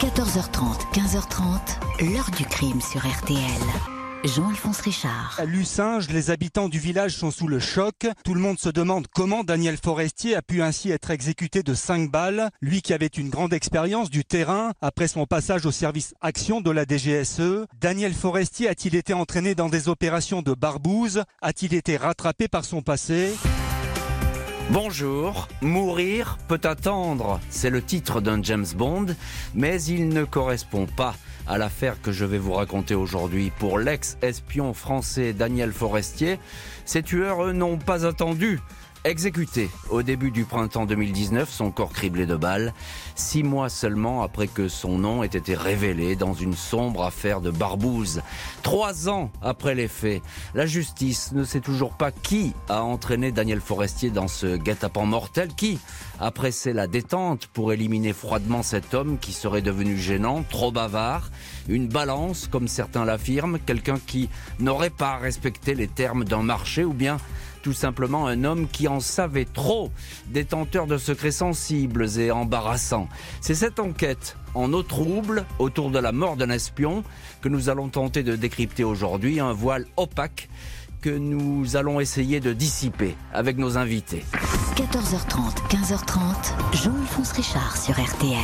14h30, 15h30, l'heure du crime sur RTL. Jean-Alphonse Richard. Lucinge, les habitants du village sont sous le choc. Tout le monde se demande comment Daniel Forestier a pu ainsi être exécuté de 5 balles, lui qui avait une grande expérience du terrain après son passage au service action de la DGSE. Daniel Forestier a-t-il été entraîné dans des opérations de barbouze? A-t-il été rattrapé par son passé? Bonjour, mourir peut attendre, c'est le titre d'un James Bond, mais il ne correspond pas à l'affaire que je vais vous raconter aujourd'hui. Pour l'ex-espion français Daniel Forestier, ces tueurs, eux, n'ont pas attendu Exécuté au début du printemps 2019, son corps criblé de balles, six mois seulement après que son nom ait été révélé dans une sombre affaire de barbouze. Trois ans après les faits, la justice ne sait toujours pas qui a entraîné Daniel Forestier dans ce guet-apens mortel, qui a pressé la détente pour éliminer froidement cet homme qui serait devenu gênant, trop bavard, une balance comme certains l'affirment, quelqu'un qui n'aurait pas respecté les termes d'un marché ou bien tout simplement un homme qui en savait trop, détenteur de secrets sensibles et embarrassants. C'est cette enquête en eau trouble autour de la mort d'un espion que nous allons tenter de décrypter aujourd'hui, un voile opaque que nous allons essayer de dissiper avec nos invités. 14h30, 15h30, Jean-Alphonse Richard sur RTL.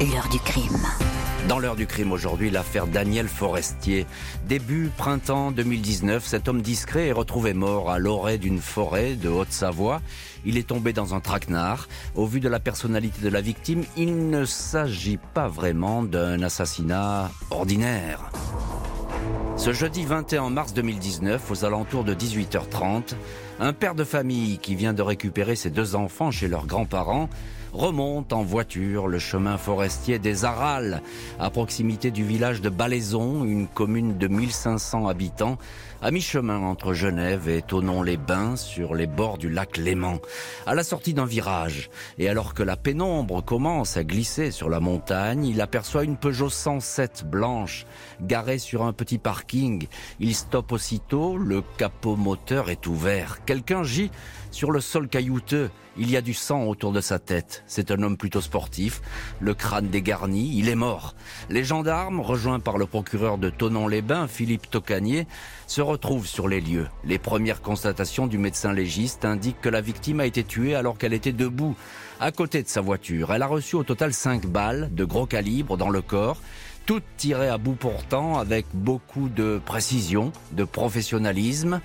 L'heure du crime. Dans l'heure du crime aujourd'hui, l'affaire Daniel Forestier. Début printemps 2019, cet homme discret est retrouvé mort à l'orée d'une forêt de Haute-Savoie. Il est tombé dans un traquenard. Au vu de la personnalité de la victime, il ne s'agit pas vraiment d'un assassinat ordinaire. Ce jeudi 21 mars 2019, aux alentours de 18h30, un père de famille qui vient de récupérer ses deux enfants chez leurs grands-parents remonte en voiture le chemin forestier des Arales, à proximité du village de Balaison, une commune de 1500 habitants, à mi-chemin entre Genève et Tonon-les-Bains, sur les bords du lac Léman. À la sortie d'un virage, et alors que la pénombre commence à glisser sur la montagne, il aperçoit une Peugeot 107 blanche, garée sur un petit parking. Il stoppe aussitôt, le capot moteur est ouvert. Quelqu'un gît sur le sol caillouteux. Il y a du sang autour de sa tête. C'est un homme plutôt sportif, le crâne dégarni, il est mort. Les gendarmes, rejoints par le procureur de Tonon-les-Bains, Philippe Tocanier, se retrouvent sur les lieux. Les premières constatations du médecin légiste indiquent que la victime a été tuée alors qu'elle était debout, à côté de sa voiture. Elle a reçu au total 5 balles de gros calibre dans le corps toutes tirées à bout portant avec beaucoup de précision, de professionnalisme.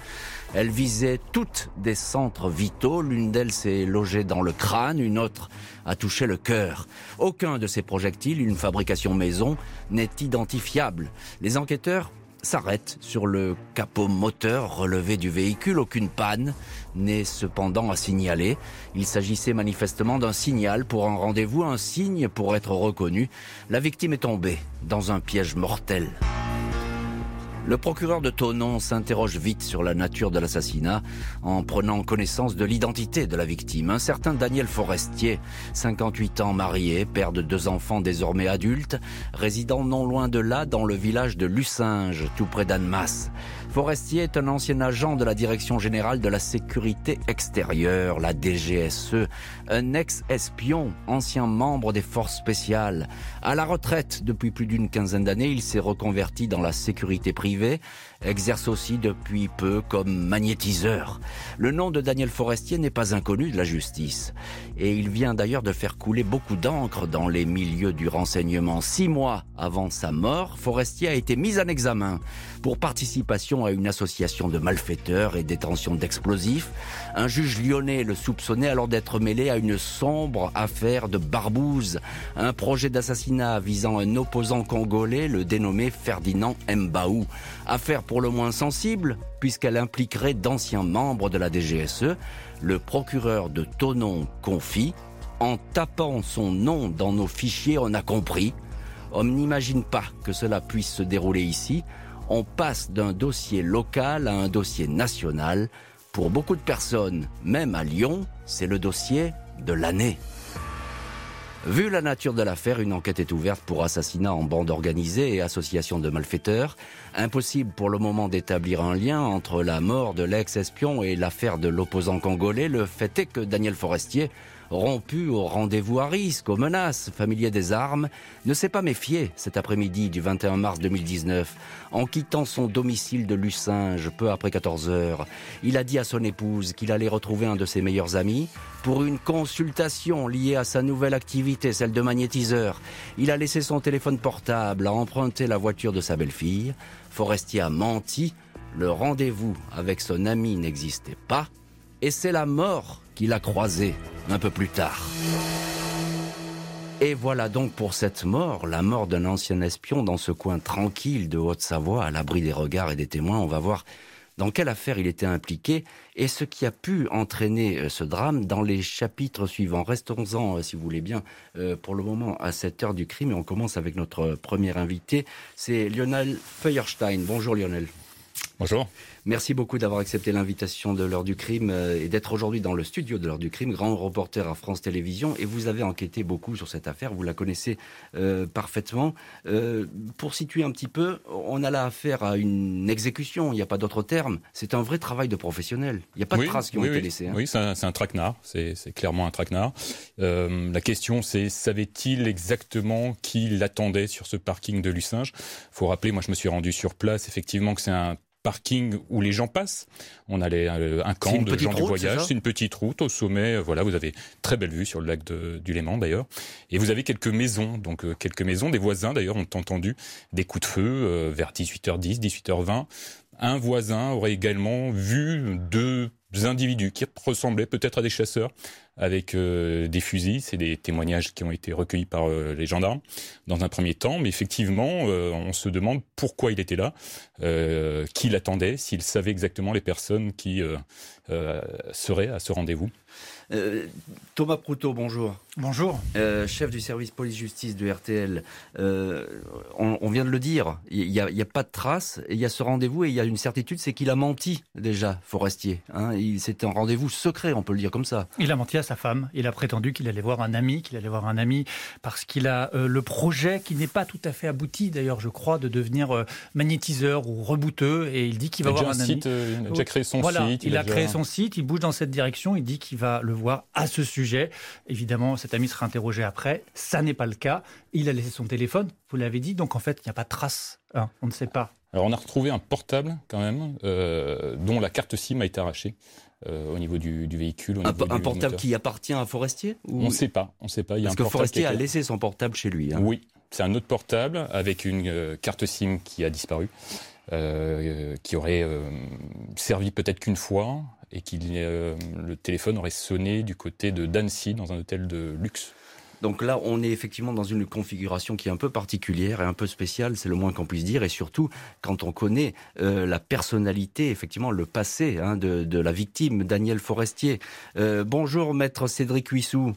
Elles visaient toutes des centres vitaux. L'une d'elles s'est logée dans le crâne, une autre a touché le cœur. Aucun de ces projectiles, une fabrication maison, n'est identifiable. Les enquêteurs s'arrêtent sur le capot moteur relevé du véhicule. Aucune panne n'est cependant à signaler. Il s'agissait manifestement d'un signal pour un rendez-vous, un signe pour être reconnu. La victime est tombée dans un piège mortel. Le procureur de Tonon s'interroge vite sur la nature de l'assassinat en prenant connaissance de l'identité de la victime. Un certain Daniel Forestier, 58 ans marié, père de deux enfants désormais adultes, résidant non loin de là dans le village de Lucinge, tout près d'Annemasse. Forestier est un ancien agent de la Direction générale de la sécurité extérieure, la DGSE, un ex-espion, ancien membre des forces spéciales. À la retraite depuis plus d'une quinzaine d'années, il s'est reconverti dans la sécurité privée, exerce aussi depuis peu comme magnétiseur. Le nom de Daniel Forestier n'est pas inconnu de la justice. Et il vient d'ailleurs de faire couler beaucoup d'encre dans les milieux du renseignement. Six mois avant sa mort, Forestier a été mis en examen pour participation à une association de malfaiteurs et détention d'explosifs. Un juge lyonnais le soupçonnait alors d'être mêlé une sombre affaire de barbouze, un projet d'assassinat visant un opposant congolais, le dénommé Ferdinand Mbaou. Affaire pour le moins sensible, puisqu'elle impliquerait d'anciens membres de la DGSE. Le procureur de Tonon confie en tapant son nom dans nos fichiers, on a compris. On n'imagine pas que cela puisse se dérouler ici on passe d'un dossier local à un dossier national. Pour beaucoup de personnes, même à Lyon, c'est le dossier de l'année. Vu la nature de l'affaire, une enquête est ouverte pour assassinat en bande organisée et association de malfaiteurs. Impossible pour le moment d'établir un lien entre la mort de l'ex-espion et l'affaire de l'opposant congolais. Le fait est que Daniel Forestier rompu au rendez-vous à risque, aux menaces, familier des armes, ne s'est pas méfié cet après-midi du 21 mars 2019. En quittant son domicile de Lucinge peu après 14 heures, il a dit à son épouse qu'il allait retrouver un de ses meilleurs amis pour une consultation liée à sa nouvelle activité, celle de magnétiseur. Il a laissé son téléphone portable, a emprunté la voiture de sa belle-fille. Forestier a menti, le rendez-vous avec son ami n'existait pas, et c'est la mort qu'il a croisé un peu plus tard. Et voilà donc pour cette mort, la mort d'un ancien espion dans ce coin tranquille de Haute-Savoie, à l'abri des regards et des témoins. On va voir dans quelle affaire il était impliqué et ce qui a pu entraîner euh, ce drame dans les chapitres suivants. Restons-en, euh, si vous voulez bien, euh, pour le moment à cette heure du crime et on commence avec notre premier invité, c'est Lionel Feuerstein. Bonjour Lionel. Bonjour. Merci beaucoup d'avoir accepté l'invitation de l'heure du crime euh, et d'être aujourd'hui dans le studio de l'heure du crime, grand reporter à France Télévisions. Et vous avez enquêté beaucoup sur cette affaire, vous la connaissez euh, parfaitement. Euh, pour situer un petit peu, on a là affaire à une exécution, il n'y a pas d'autre terme. C'est un vrai travail de professionnel. Il n'y a pas de traces qui ont été laissées. Hein. Oui, c'est un, un, traquenard, c'est clairement un traquenard. la question c'est, savait-il exactement qui l'attendait sur ce parking de Lucinge? Il faut rappeler, moi je me suis rendu sur place, effectivement que c'est un parking où les gens passent. On a euh, un camp de gens du voyage. C'est une petite route au sommet. Euh, voilà, vous avez très belle vue sur le lac du Léman d'ailleurs. Et vous avez quelques maisons, donc euh, quelques maisons. Des voisins d'ailleurs ont entendu des coups de feu vers 18h10, 18h20. Un voisin aurait également vu deux individus qui ressemblaient peut-être à des chasseurs avec euh, des fusils. C'est des témoignages qui ont été recueillis par euh, les gendarmes dans un premier temps. Mais effectivement, euh, on se demande pourquoi il était là, qui l'attendait, s'il savait exactement les personnes qui seraient à ce rendez-vous. Thomas Proutot, bonjour. Bonjour. Euh, chef du service police-justice de RTL. Euh, on, vient de le dire, il n'y a, pas de traces, il y a ce rendez-vous et il y a une certitude, c'est qu'il a menti déjà, Forestier. Hein. C'était un rendez-vous secret, on peut le dire comme ça. Il a menti à sa femme, il a prétendu qu'il allait voir un ami, qu'il allait voir un ami parce qu'il a le projet qui n'est pas tout à fait abouti, d'ailleurs je crois, de devenir magnétiseur ou rebouteux et il dit qu'il va voir un, ami. il a déjà créé son site. Il, a, créé son site, il bouge dans cette direction, il dit qu'il va le voir à ce sujet. Évidemment, cet ami sera interrogé après. Ça n'est pas le cas. Il a laissé son téléphone, vous l'avez dit, donc en fait, il n'y a pas de trace. Hein. on ne sait pas. Alors on a retrouvé un portable quand même, euh, dont la carte SIM a été arrachée. Euh, au niveau du, véhicule. un, portable qui appartient à Forestier On ne sait pas. On sait pas. Il y a Parce que Forestier a laissé son portable chez lui. Hein. Oui, c'est un autre portable avec une euh, carte SIM qui a disparu. qui aurait servi peut-être qu'une fois et que euh, le téléphone aurait sonné du côté de Dancy dans un hôtel de luxe. Donc là, on est effectivement dans une configuration qui est un peu particulière et un peu spéciale, c'est le moins qu'on puisse dire. Et surtout, quand on connaît euh, la personnalité, effectivement, le passé hein, de, la victime, Daniel Forestier. Euh, bonjour, maître Cédric Huissou.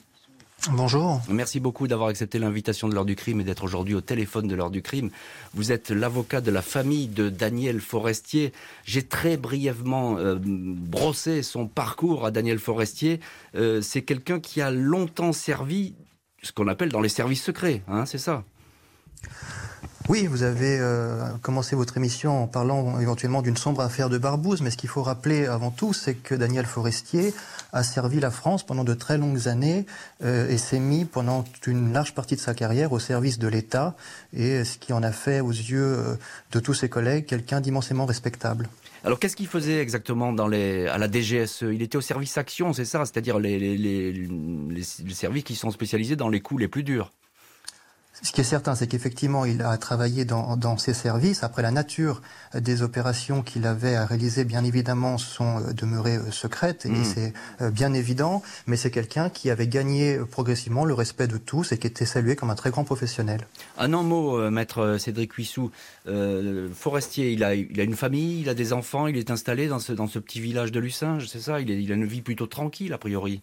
Bonjour. Merci beaucoup d'avoir accepté l'invitation de l'heure du crime et d'être aujourd'hui au téléphone de l'heure du crime. Vous êtes l'avocat de la famille de Daniel Forestier. J'ai très brièvement euh, brossé son parcours à Daniel Forestier. Euh, c'est quelqu'un qui a longtemps servi ce qu'on appelle dans les services secrets, hein, c'est ça? Oui, vous avez euh, commencé votre émission en parlant éventuellement d'une sombre affaire de Barbouze, mais ce qu'il faut rappeler avant tout, c'est que Daniel Forestier a servi la France pendant de très longues années euh, et s'est mis pendant une large partie de sa carrière au service de l'État, et ce qui en a fait aux yeux euh, de tous ses collègues quelqu'un d'immensément respectable. Alors qu'est-ce qu'il faisait exactement à la DGSE Il était au service action, c'est ça? C'est-à-dire les, les, services qui sont spécialisés dans les coups les plus durs ce qui est certain, c'est qu'effectivement, il a travaillé dans, dans, ses services. Après, la nature des opérations qu'il avait à réaliser, bien évidemment, sont euh, demeurées euh, secrètes, et mm. c'est euh, bien évident. Mais c'est quelqu'un qui avait gagné progressivement le respect de tous et qui était salué comme un très grand professionnel. Un en mot, maître Cédric Huissou. Forestier, il a, il a une famille, il a des enfants, il est installé dans ce, dans ce petit village de Lucinge, c'est ça? Il, il a une vie plutôt tranquille, a priori.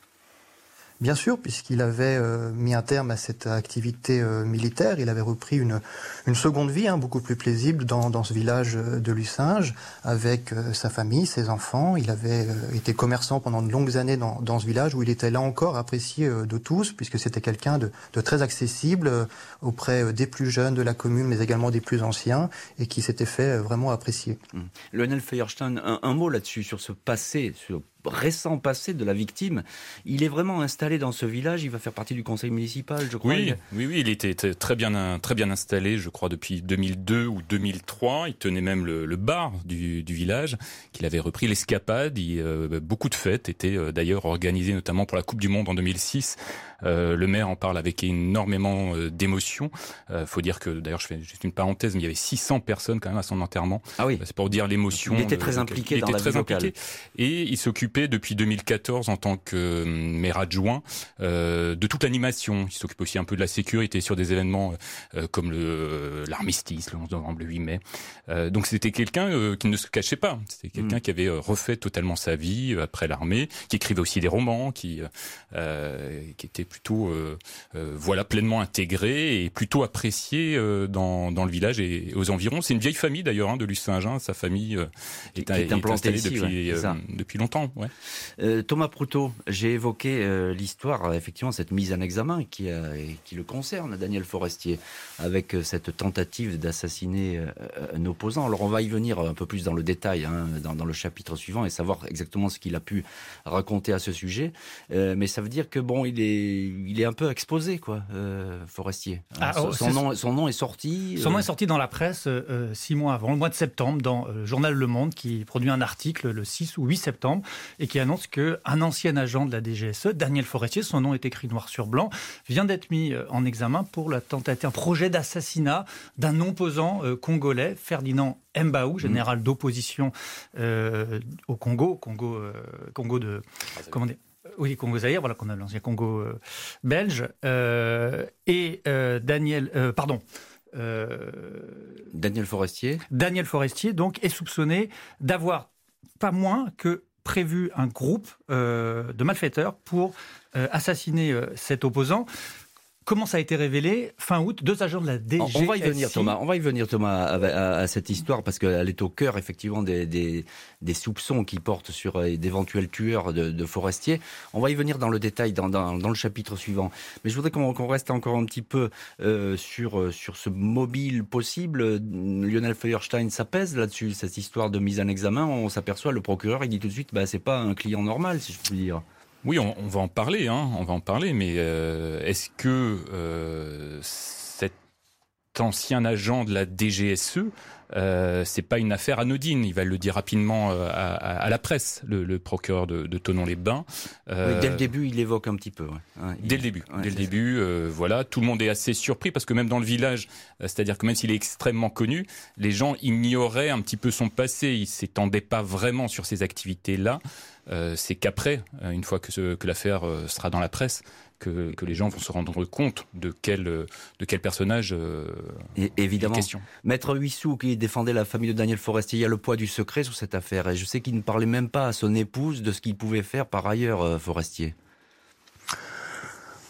Bien sûr, puisqu'il avait euh, mis un terme à cette activité euh, militaire, il avait repris une, une seconde vie hein, beaucoup plus paisible dans, dans, ce village euh, de Lucinge, avec sa famille, ses enfants. Il avait été commerçant pendant de longues années dans, dans, ce village où il était là encore apprécié de tous, puisque c'était quelqu'un de, de, très accessible auprès des plus jeunes de la commune, mais également des plus anciens, et qui s'était fait vraiment apprécier. Mmh. Lionel Feuerstein, un, un mot là-dessus, sur ce passé, sur récent passé de la victime. Il est vraiment installé dans ce village. Il va faire partie du conseil municipal, je crois. Oui, oui, oui. Il était très bien, très bien installé, je crois, depuis 2002 ou 2003. Il tenait même le, bar du, village qu'il avait repris. L'escapade, euh, beaucoup de fêtes étaient euh, d'ailleurs organisées, notamment pour la Coupe du Monde en 2006 euh, le maire en parle avec énormément euh, d'émotion. Euh, faut dire que, d'ailleurs, je fais juste une parenthèse, mais il y avait 600 personnes quand même à son enterrement. Ah oui. C'est pour dire l'émotion. Il était très impliqué dans la vie locale. Et il s'occupait depuis 2014 en tant que maire adjoint de toute l'animation. Il s'occupe aussi un peu de la sécurité sur des événements comme le l'armistice, le 11 novembre, le 8 mai. donc c'était quelqu'un qui ne se cachait pas. C'était quelqu'un mm. qui avait refait totalement sa vie après l'armée, qui écrivait aussi des romans, qui qui était plutôt euh, euh, voilà pleinement intégré et plutôt apprécié euh, dans, dans le village et aux environs. C'est une vieille famille d'ailleurs hein, de Luce-Saint-Jean. Sa famille est, est, implantée ici, depuis, depuis longtemps. Ouais. Thomas Proutot, j'ai évoqué l'histoire, effectivement, cette mise en examen qui, qui le concerne, Daniel Forestier, avec cette tentative d'assassiner un opposant. Alors on va y venir un peu plus dans le détail, hein, dans, dans, le chapitre suivant, et savoir exactement ce qu'il a pu raconter à ce sujet. mais ça veut dire que bon, il est il est un peu exposé, quoi, euh, Forestier. Ah, oh, son, nom, son, nom, est sorti. Son nom euh, est sorti dans la presse euh, six mois avant, le mois de septembre, dans le journal Le Monde, qui produit un article le 6 ou 8 septembre et qui annonce qu'un ancien agent de la DGSE, Daniel Forestier, son nom est écrit noir sur blanc, vient d'être mis en examen pour la tentative, un projet d'assassinat d'un opposant congolais, Ferdinand Mbaou, général d'opposition au Congo, Congo, Congo de, comment dire, oui, Congo Zaïre, voilà qu'on a l'ancien Congo euh, belge, euh, et euh, Daniel, pardon. Daniel Forestier. Daniel Forestier, donc, est soupçonné d'avoir pas moins que prévu un groupe de malfaiteurs pour assassiner cet opposant. Comment ça a été révélé fin août Deux agents de la DGSI. On va y venir, Thomas. On va y venir, Thomas, à, cette histoire parce qu'elle est au cœur effectivement des, des, soupçons qui portent sur euh, d'éventuels tueurs de, forestiers. On va y venir dans le détail dans, dans, le chapitre suivant. Mais je voudrais qu'on reste encore un petit peu euh, sur euh, sur ce mobile possible. Lionel Feuerstein s'apaise là-dessus, cette histoire de mise en examen. On s'aperçoit, le procureur, il dit tout de suite, bah c'est pas un client normal, si je puis dire. Oui, on, va en parler, hein, on va en parler, mais euh, est-ce que euh, ancien agent de la DGSE euh, c'est pas une affaire anodine. Il va le dire rapidement euh, à, la presse, le, procureur de, de Tonon-les-Bains. Euh, dès le début, il évoque un petit peu. dès le début, dès le début, voilà, tout le monde est assez surpris parce que même dans le village, c'est-à-dire que même s'il est extrêmement connu, les gens ignoraient un petit peu son passé. Il s'étendait pas vraiment sur ces activités-là. c'est qu'après, une fois que, que l'affaire sera dans la presse, que, les gens vont se rendre compte de quel, de quel personnage euh, Et, évidemment. question. Maître Huissou, qui défendait la famille de Daniel Forestier, il y a le poids du secret sur cette affaire. Et je sais qu'il ne parlait même pas à son épouse de ce qu'il pouvait faire par ailleurs, euh, Forestier.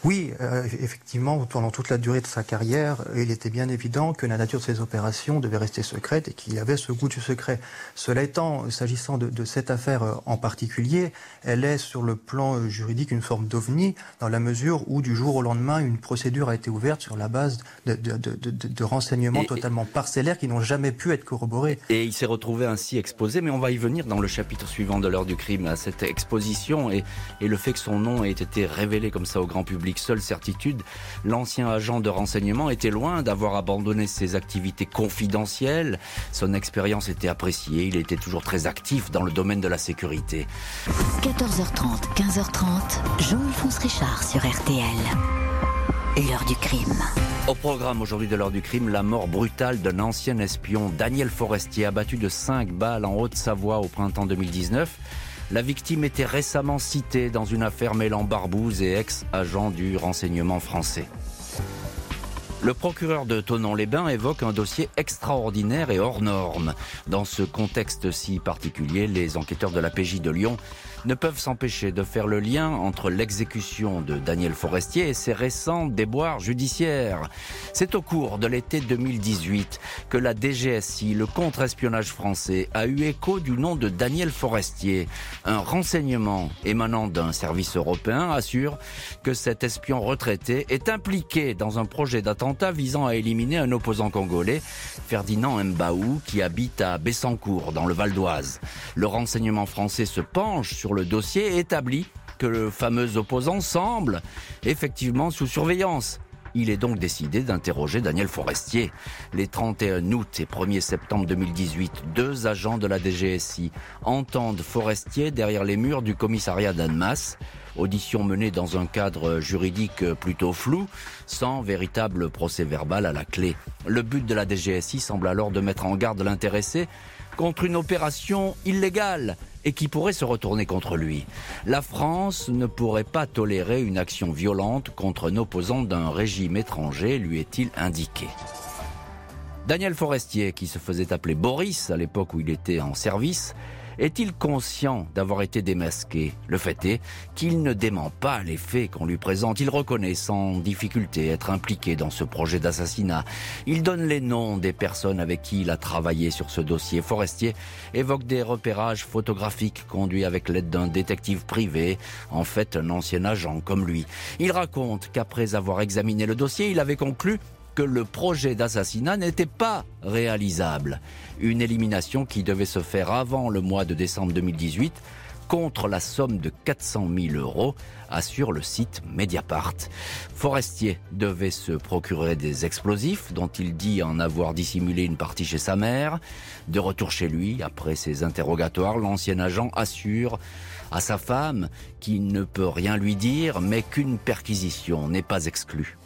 Oui, euh, effectivement, pendant toute la durée de sa carrière, il était bien évident que la nature de ses opérations devait rester secrète et qu'il avait ce goût du secret. Cela étant, s'agissant de, cette affaire euh, en particulier, elle est sur le plan euh, juridique une forme d'ovni, dans la mesure où du jour au lendemain, une procédure a été ouverte sur la base de, renseignements totalement parcellaires qui n'ont jamais pu être corroborés. Et il s'est retrouvé ainsi exposé, mais on va y venir dans le chapitre suivant de l'heure du crime, à cette exposition et, et le fait que son nom ait été révélé comme ça au grand public seule certitude, l'ancien agent de renseignement était loin d'avoir abandonné ses activités confidentielles. Son expérience était appréciée, il était toujours très actif dans le domaine de la sécurité. 14h30, 15h30, Jean-Alphonse Richard sur RTL. L'heure du crime. Au programme aujourd'hui de l'heure du crime, la mort brutale d'un ancien espion, Daniel Forestier, abattu de 5 balles en Haute-Savoie au printemps 2019. La victime était récemment citée dans une affaire mêlant Barbouze et ex-agent du renseignement français. Le procureur de Tonon-les-Bains évoque un dossier extraordinaire et hors norme. Dans ce contexte si particulier, les enquêteurs de la PJ de Lyon ne peuvent s'empêcher de faire le lien entre l'exécution de Daniel Forestier et ses récents déboires judiciaires. C'est au cours de l'été 2018 que la DGSI, le contre-espionnage français, a eu écho du nom de Daniel Forestier. Un renseignement émanant d'un service européen assure que cet espion retraité est impliqué dans un projet d'attentat visant à éliminer un opposant congolais, Ferdinand Mbaou, qui habite à Bessancourt, dans le Val d'Oise. Le renseignement français se penche sur le dossier établit que le fameux opposant semble effectivement sous surveillance. Il est donc décidé d'interroger Daniel Forestier. Les 31 août et 1er septembre 2018, deux agents de la DGSI entendent Forestier derrière les murs du commissariat d'Annemasse. Audition menée dans un cadre juridique plutôt flou, sans véritable procès verbal à la clé. Le but de la DGSI semble alors de mettre en garde l'intéressé contre une opération illégale et qui pourrait se retourner contre lui. La France ne pourrait pas tolérer une action violente contre un opposant d'un régime étranger, lui est-il indiqué. Daniel Forestier, qui se faisait appeler Boris à l'époque où il était en service, est-il conscient d'avoir été démasqué? Le fait est qu'il ne dément pas les faits qu'on lui présente. Il reconnaît sans difficulté être impliqué dans ce projet d'assassinat. Il donne les noms des personnes avec qui il a travaillé sur ce dossier. Forestier évoque des repérages photographiques conduits avec l'aide d'un détective privé, en fait un ancien agent comme lui. Il raconte qu'après avoir examiné le dossier, il avait conclu que le projet d'assassinat n'était pas réalisable. Une élimination qui devait se faire avant le mois de décembre 2018 contre la somme de 400 000 euros, assure le site Mediapart. Forestier devait se procurer des explosifs dont il dit en avoir dissimulé une partie chez sa mère. De retour chez lui, après ses interrogatoires, l'ancien agent assure à sa femme qu'il ne peut rien lui dire, mais qu'une perquisition n'est pas exclue.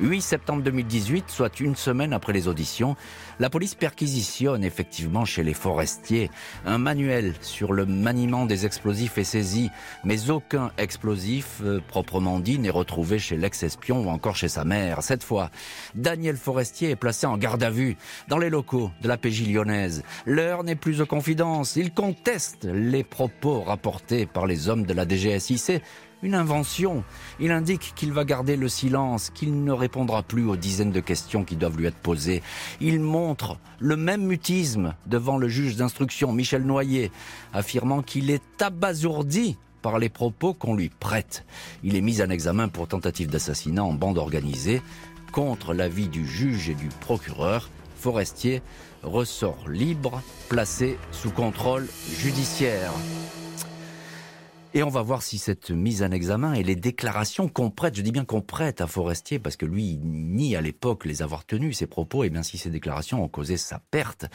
8 septembre 2018, soit une semaine après les auditions, la police perquisitionne effectivement chez les forestiers. Un manuel sur le maniement des explosifs est saisi, mais aucun explosif euh, proprement dit n'est retrouvé chez l'ex-espion ou encore chez sa mère. Cette fois, Daniel Forestier est placé en garde à vue dans les locaux de la PJ lyonnaise. L'heure n'est plus aux confidences. Il conteste les propos rapportés par les hommes de la DGSIC une invention. Il indique qu'il va garder le silence, qu'il ne répondra plus aux dizaines de questions qui doivent lui être posées. Il montre le même mutisme devant le juge d'instruction Michel Noyer, affirmant qu'il est abasourdi par les propos qu'on lui prête. Il est mis en examen pour tentative d'assassinat en bande organisée. Contre l'avis du juge et du procureur, Forestier ressort libre, placé sous contrôle judiciaire. Et on va voir si cette mise en examen et les déclarations qu'on prête, je dis bien qu'on prête à Forestier, parce que lui nie à l'époque les avoir tenus, ses propos, et bien si ces déclarations ont causé sa perte,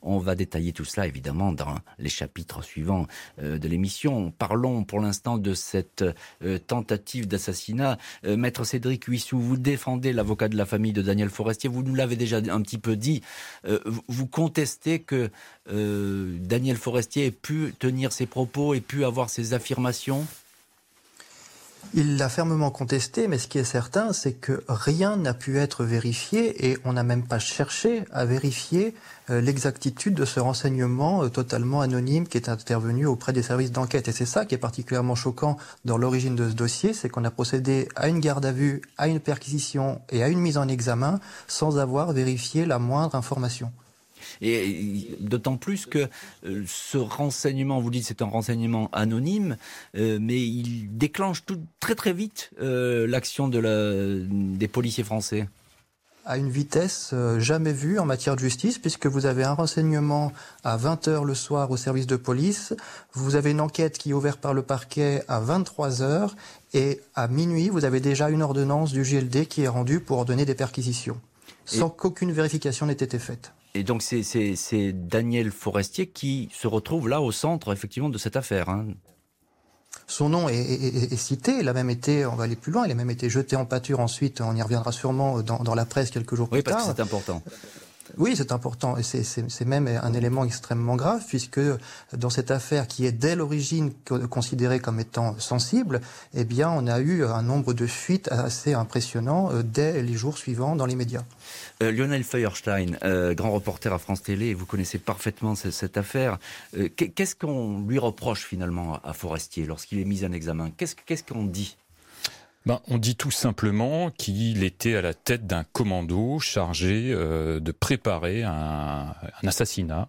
on va détailler tout cela évidemment dans les chapitres suivants euh, de l'émission. Parlons pour l'instant de cette euh, tentative d'assassinat. Euh, Maître Cédric Huissou, vous défendez l'avocat de la famille de Daniel Forestier, vous nous l'avez déjà un petit peu dit, vous contestez que Daniel Forestier ait pu tenir ses propos et pu avoir ses affirmations il l'a fermement contesté, mais ce qui est certain, c'est que rien n'a pu être vérifié et on n'a même pas cherché à vérifier euh, l'exactitude de ce renseignement euh, totalement anonyme qui est intervenu auprès des services d'enquête. Et c'est ça qui est particulièrement choquant dans l'origine de ce dossier, c'est qu'on a procédé à une garde à vue, à une perquisition et à une mise en examen sans avoir vérifié la moindre information. Et d'autant plus que euh, ce renseignement, vous dites c'est un renseignement anonyme, euh, mais il déclenche tout, très très vite euh, l'action de des policiers français. À une vitesse jamais vue en matière de justice, puisque vous avez un renseignement à 20h le soir au service de police, vous avez une enquête qui est ouverte par le parquet à 23h, et à minuit, vous avez déjà une ordonnance du GLD qui est rendue pour ordonner des perquisitions, sans qu'aucune vérification n'ait été faite. Et donc c'est Daniel Forestier qui se retrouve là au centre effectivement de cette affaire. Hein. Son nom est, cité, il a même été, on va aller plus loin, il a même été jeté en pâture ensuite, on y reviendra sûrement dans, dans la presse quelques jours plus tard. Oui, parce que c'est important. Oui, c'est important et c'est même un élément extrêmement grave puisque dans cette affaire qui est dès l'origine considérée comme étant sensible, eh bien, on a eu un nombre de fuites assez impressionnant euh, dès les jours suivants dans les médias. Euh, Lionel Feuerstein, euh, grand reporter à France Télé, vous connaissez parfaitement cette, affaire. Qu'est-ce qu'on lui reproche finalement à Forestier lorsqu'il est mis en examen? Qu'est-ce qu'on dit? Ben, on dit tout simplement qu'il était à la tête d'un commando chargé euh, de préparer un, assassinat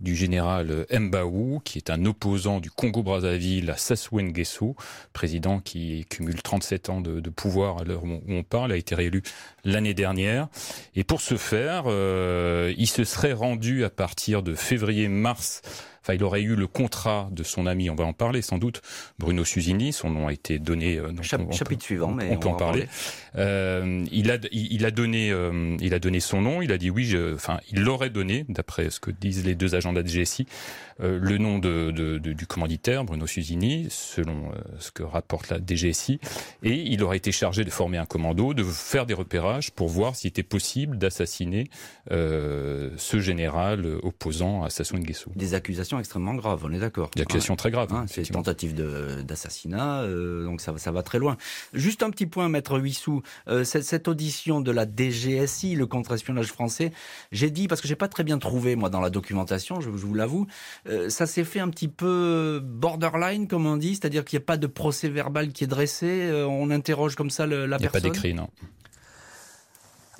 du général Mbaou, qui est un opposant du Congo-Brazzaville à Sassou Nguesso, président qui cumule 37 ans de, pouvoir à l'heure où on parle, a été réélu l'année dernière. Et pour ce faire, euh, il se serait rendu à partir de février-mars Enfin, il aurait eu le contrat de son ami, on va en parler sans doute, Bruno Susini, son nom a été donné. Euh, chapitre suivant, mais on, peut en parler. Euh, il a, il, a donné, euh, il a donné son nom. Il a dit oui. enfin, il l'aurait donné, d'après ce que disent les deux agents de la DGSI, euh, le nom de, de, du commanditaire, Bruno Susini, selon ce que rapporte la DGSI, et il aurait été chargé de former un commando, de faire des repérages pour voir s'il était possible d'assassiner ce général opposant à Sassou Nguesso. Des accusations extrêmement grave, on est d'accord. Des accusations très graves. Hein, c'est tentative d'assassinat, euh, donc ça, ça va très loin. Juste un petit point, Maître Huissou, euh, cette, audition de la DGSI, le contre-espionnage français, j'ai dit, parce que j'ai pas très bien trouvé, moi, dans la documentation, je, vous l'avoue, euh, ça s'est fait un petit peu borderline, comme on dit, c'est-à-dire qu'il n'y a pas de procès verbal qui est dressé, on interroge comme ça la personne. Il n'y a pas d'écrit, non.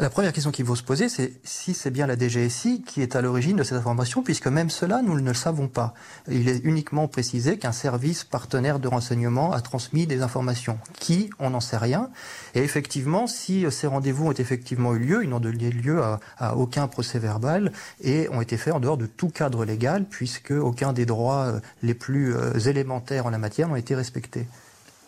La première question qu'il faut se poser, c'est si c'est bien la DGSI qui est à l'origine de cette information, puisque même cela, nous ne le savons pas. Il est uniquement précisé qu'un service partenaire de renseignement a transmis des informations. Qui On n'en sait rien. Et effectivement, si ces rendez-vous ont effectivement eu lieu, ils n'ont donné lieu à, à, aucun procès verbal et ont été faits en dehors de tout cadre légal, puisque aucun des droits euh, les plus euh, élémentaires en la matière n'ont été respectés.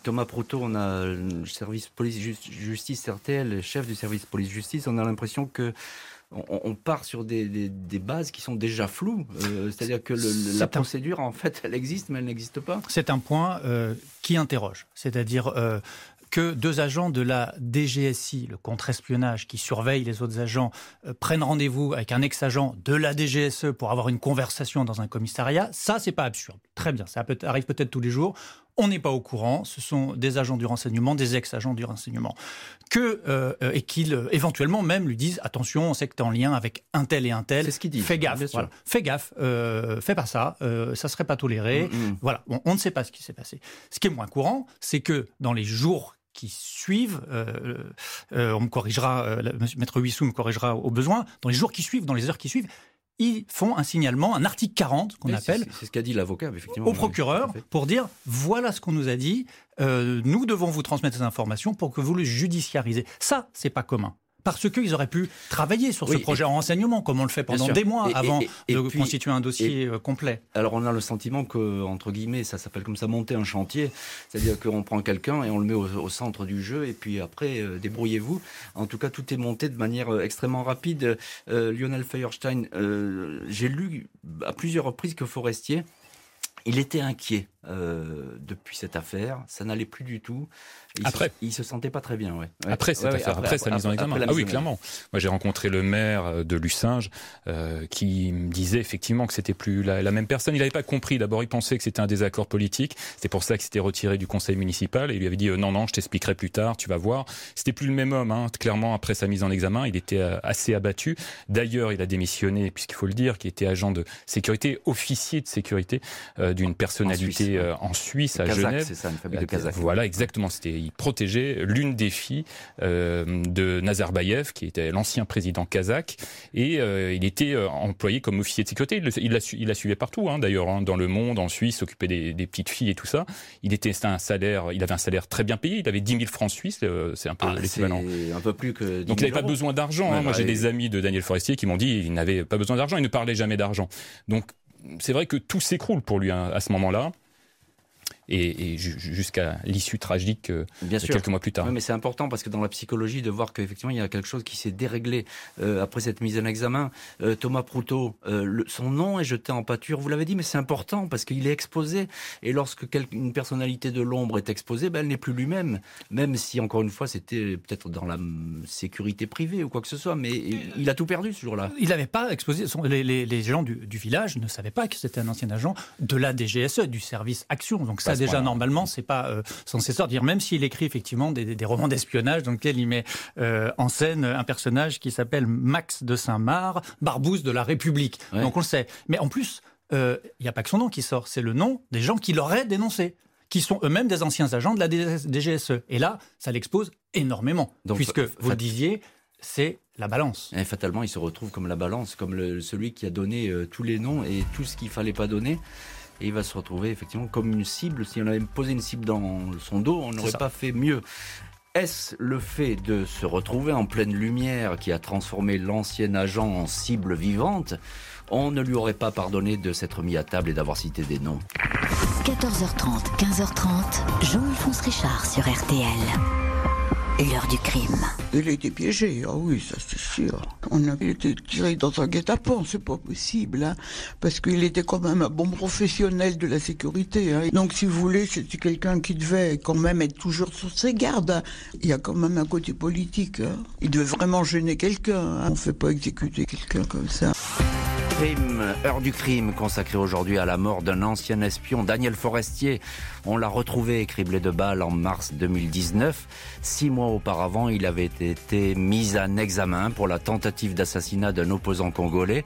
Thomas Proto, on a le service police-justice RTL, chef du service police-justice, on a l'impression que on, part sur des, bases qui sont déjà floues. Euh, c'est-à-dire que la procédure, en fait, elle existe, mais elle n'existe pas. C'est un point euh, qui interroge. C'est-à-dire euh, que deux agents de la DGSI, le contre-espionnage qui surveille les autres agents, prennent rendez-vous avec un ex-agent de la DGSE pour avoir une conversation dans un commissariat, ça, c'est pas absurde. Très bien, ça arrive peut-être tous les jours on n'est pas au courant, ce sont des agents du renseignement, des ex-agents du renseignement, que, euh, et qu'ils euh, éventuellement même lui disent attention, on sait que tu es en lien avec un tel et un tel, ce dit. fais gaffe, fais gaffe, euh, fais pas ça, ça serait pas toléré. Mm, mm. Voilà, on, ne sait pas ce qui s'est passé. Ce qui est moins courant, c'est que dans les jours qui suivent, on me corrigera, Maître Huissou me corrigera au besoin, dans les jours qui suivent, dans les heures qui suivent, ils font un signalement, un article 40 qu'on appelle. C'est ce qu'a dit l'avocat, effectivement. Au procureur pour dire voilà ce qu'on nous a dit, euh, nous devons vous transmettre ces informations pour que vous le judiciarisez. Ça, c'est pas commun parce qu'ils auraient pu travailler sur ce projet en renseignement, comme on le fait pendant des mois avant de constituer un dossier euh, complet. Alors on a le sentiment que, entre guillemets, ça s'appelle comme ça monter un chantier, c'est-à-dire qu'on prend quelqu'un et on le met au, centre du jeu, et puis après, euh, débrouillez-vous. En tout cas, tout est monté de manière euh, extrêmement rapide. Lionel Feuerstein, j'ai lu à plusieurs reprises que Forestier, il était inquiet depuis cette affaire, ça n'allait plus du tout. Il après, se, il se sentait pas très bien, ouais. Après cette affaire, après, sa mise en examen. Ah oui, clairement. Moi, j'ai rencontré le maire euh, de Lucinge euh, qui me disait effectivement que c'était plus la, même personne. Il n'avait pas compris. D'abord, il pensait que c'était un désaccord politique. C'est pour ça qu'il s'était retiré du conseil municipal. Et il lui avait dit euh, non, non, je t'expliquerai plus tard. Tu vas voir. C'était plus le même homme. Hein. Clairement, après sa mise en examen, il était euh, assez abattu. D'ailleurs, il a démissionné, puisqu'il faut le dire, qui était agent de sécurité, officier de sécurité d'une personnalité en Suisse, à Genève. C'est ça, une famille de Kazakh. Voilà, exactement. C'était il protégeait l'une des filles euh, de Nazarbayev, qui était l'ancien président kazakh, et euh, il était euh, employé comme officier de sécurité. Il, la, il la suivait partout, hein, d'ailleurs, hein, dans le monde, en Suisse, s'occupait des, des, petites filles et tout ça. Il était un salaire, il avait un salaire très bien payé. Il avait 10 000 francs suisses, c'est un peu ah, l'équivalent. Un peu plus que. Donc il n'avait pas besoin d'argent. hein. Moi, j'ai des amis de Daniel Forestier qui m'ont dit il n'avait pas besoin d'argent. Il ne parlait jamais d'argent. Donc c'est vrai que tout s'écroule pour lui hein, à ce moment-là et, jusqu'à l'issue tragique euh, quelques mois plus tard. mais c'est important parce que dans la psychologie, de voir qu'effectivement il y a quelque chose qui s'est déréglé euh, après cette mise en examen. Euh, Thomas Proutot, son nom est jeté en pâture. Vous l'avez dit, mais c'est important parce qu'il est exposé. Et lorsque une personnalité de l'ombre est exposée, ben, elle n'est plus lui-même. Même si, encore une fois, c'était peut-être dans la sécurité privée ou quoi que ce soit, mais il a tout perdu ce jour-là. Il n'avait pas exposé. les, gens du, du, village ne savaient pas que c'était un ancien agent de la DGSE, du service Action. Donc ça, déjà, normalement, c'est pas euh, censé sortir, même s'il écrit effectivement des, romans d'espionnage dans lesquels il met euh, en scène un personnage qui s'appelle Max de Saint-Marc, Barbouze de la République. Donc on le sait. Mais en plus, euh, il n'y a pas que son nom qui sort, c'est le nom des gens qui l'auraient dénoncé qui sont eux-mêmes des anciens agents de la DGSE. Et là, ça l'expose énormément, puisque, vous le disiez, c'est la balance. Et fatalement, il se retrouve comme la balance, comme celui qui a donné euh, tous les noms et tout ce qu'il fallait pas donner. Et il va se retrouver effectivement comme une cible. Si on avait posé une cible dans son dos, on n'aurait pas fait mieux. Est-ce le fait de se retrouver en pleine lumière qui a transformé l'ancien agent en cible vivante? On ne lui aurait pas pardonné de s'être mis à table et d'avoir cité des noms. 14h30, 15h30, Jean-Alphonse Richard sur RTL l'heure du crime. Il a été piégé, ah oui, ça c'est sûr. On a été tiré dans un guet-apens, c'est pas possible, hein, parce qu'il était quand même un bon professionnel de la sécurité. Hein. Donc si vous voulez, c'était quelqu'un qui devait quand même être toujours sur ses gardes. Hein. Il y a quand même un côté politique. Il devait vraiment gêner quelqu'un. On ne fait pas exécuter quelqu'un comme ça. Heure du crime, consacrée aujourd'hui à la mort d'un ancien espion, Daniel Forestier. On l'a retrouvé criblé de balles en mars 2019. Six mois auparavant, il avait été mis en examen pour la tentative d'assassinat d'un opposant congolais.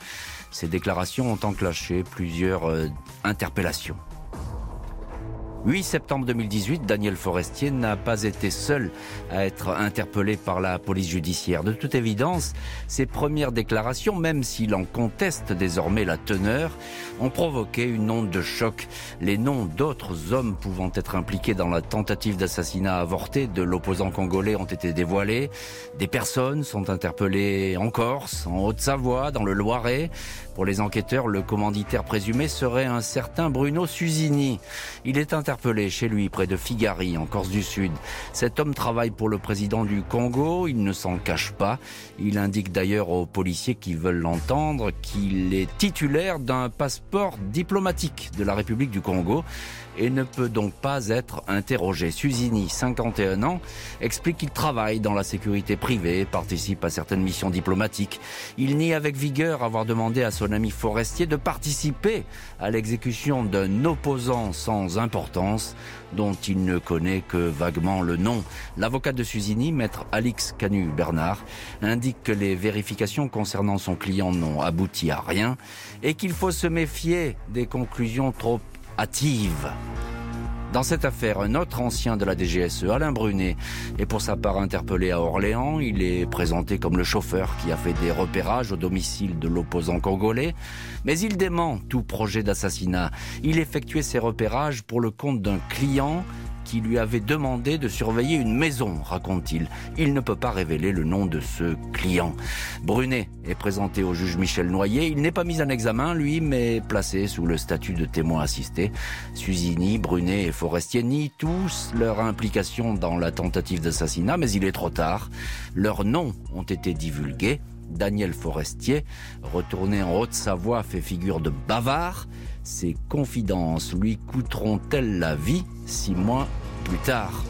Ces déclarations ont enclenché plusieurs euh, interpellations. 8 septembre 2018, Daniel Forestier n'a pas été seul à être interpellé par la police judiciaire. De toute évidence, ses premières déclarations, même s'il en conteste désormais la teneur, ont provoqué une onde de choc. Les noms d'autres hommes pouvant être impliqués dans la tentative d'assassinat avorté de l'opposant congolais ont été dévoilés. Des personnes sont interpellées en Corse, en Haute-Savoie, dans le Loiret. Pour les enquêteurs, le commanditaire présumé serait un certain Bruno Susini. Il est interpellé chez lui près de Figari, en Corse du Sud. Cet homme travaille pour le président du Congo, il ne s'en cache pas. Il indique d'ailleurs aux policiers qui veulent l'entendre qu'il est titulaire d'un passeport diplomatique de la République du Congo et ne peut donc pas être interrogé. Susini, 51 ans, explique qu'il travaille dans la sécurité privée, participe à certaines missions diplomatiques. Il nie avec vigueur avoir demandé à son ami Forestier de participer à l'exécution d'un opposant sans importance dont il ne connaît que vaguement le nom. L'avocat de Susini, maître Alix Canu-Bernard, indique que les vérifications concernant son client n'ont abouti à rien et qu'il faut se méfier des conclusions trop Dans cette affaire, un autre ancien de la DGSE, Alain Brunet, est pour sa part interpellé à Orléans. Il est présenté comme le chauffeur qui a fait des repérages au domicile de l'opposant congolais. Mais il dément tout projet d'assassinat. Il effectuait ses repérages pour le compte d'un client qui lui avait demandé de surveiller une maison, raconte-t-il. Il ne peut pas révéler le nom de ce client. Brunet est présenté au juge Michel Noyer. Il n'est pas mis en examen, lui, mais placé sous le statut de témoin assisté. Susini, Brunet et Forestier nient tous leur implication dans la tentative d'assassinat, mais il est trop tard. Leurs noms ont été divulgués. Daniel Forestier, retourné en Haute-Savoie, fait figure de bavard. Ces confidences lui coûteront-elles la vie six mois plus tard?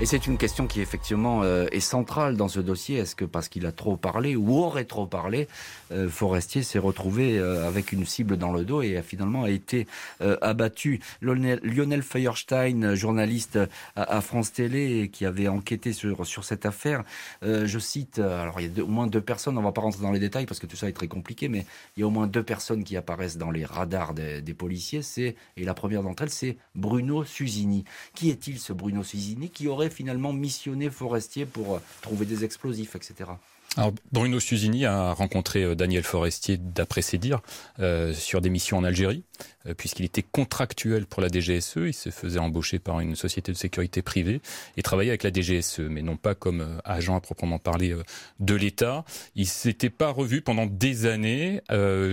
Et c'est une question qui effectivement euh, est centrale dans ce dossier. Est-ce que parce qu'il a trop parlé ou aurait trop parlé, euh, Forestier s'est retrouvé euh, avec une cible dans le dos et a finalement été abattu? Lionel, Feuerstein, journaliste à, France Télé, qui avait enquêté sur, sur cette affaire, je cite, alors il y a au moins deux personnes, on va pas rentrer dans les détails parce que tout ça est très compliqué, mais il y a au moins deux personnes qui apparaissent dans les radars des, des policiers. C'est et la première d'entre elles, c'est Bruno Susini. Qui est-il ce Bruno Susini qui aurait finalement missionné Forestier pour euh, trouver des explosifs, etc. Alors, Bruno Susini a rencontré euh, Daniel Forestier, d'après ses dires, euh, sur des missions en Algérie. Euh, puisqu'il était contractuel pour la DGSE, il se faisait embaucher par une société de sécurité privée et travaillait avec la DGSE, mais non pas comme euh, agent à proprement parler euh, de l'État. Il s'était pas revu pendant des années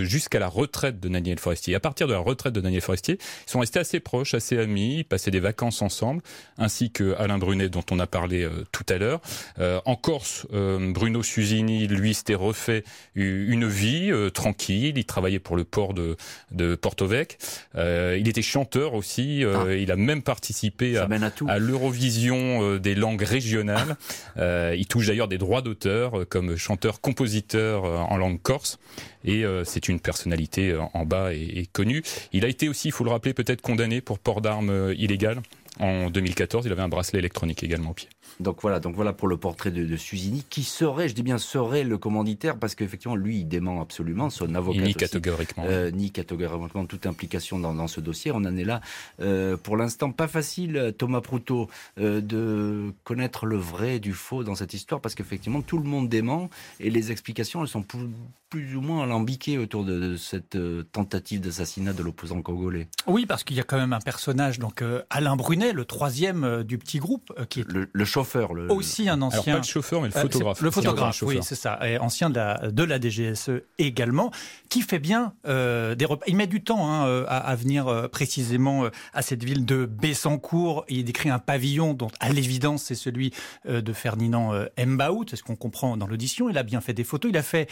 jusqu'à la retraite de Daniel Forestier. à partir de la retraite de Daniel Forestier, ils sont restés assez proches, assez amis, ils passaient des vacances ensemble, ainsi que Alain Brunet dont on a parlé tout à l'heure. en Corse, Bruno Susini, lui, s'était refait une vie tranquille. Il travaillait pour le port de, de Porto euh, il était chanteur aussi. Euh, ah. Il a même participé à, à, l'Eurovision euh, des langues régionales. il touche d'ailleurs des droits d'auteur comme chanteur-compositeur en langue corse. Et c'est une personnalité en bas et, et, connue. Il a été aussi, il faut le rappeler, peut-être condamné pour port d'armes illégales. En 2014, il avait un bracelet électronique également au pied. Donc voilà, donc voilà pour le portrait de, de Suzini, qui serait, je dis bien serait le commanditaire, parce qu'effectivement, lui, il dément absolument, son avocat. ni catégoriquement. Euh, ni catégoriquement toute implication dans, dans, ce dossier. On en est là, euh, pour l'instant, pas facile, Thomas Proutot, euh, de connaître le vrai du faux dans cette histoire, parce qu'effectivement, tout le monde dément, et les explications, elles sont plus, plus ou moins alambiquées autour de, de cette euh, tentative d'assassinat de l'opposant congolais. Oui, parce qu'il y a quand même un personnage, donc euh, Alain Brunet, le troisième du petit groupe, qui est le, le chauffeur le... Aussi un ancien. Alors pas le chauffeur, mais le euh, photographe. le photographe, oui, c'est ça. Et ancien de la, de la DGSE également, qui fait bien euh, des repas. Il met du temps hein, euh, à, à, venir précisément à cette ville de Bessancourt. Il décrit un pavillon dont, à l'évidence, c'est celui de Ferdinand Mbaout, c'est ce qu'on comprend dans l'audition. Il a bien fait des photos. Il a fait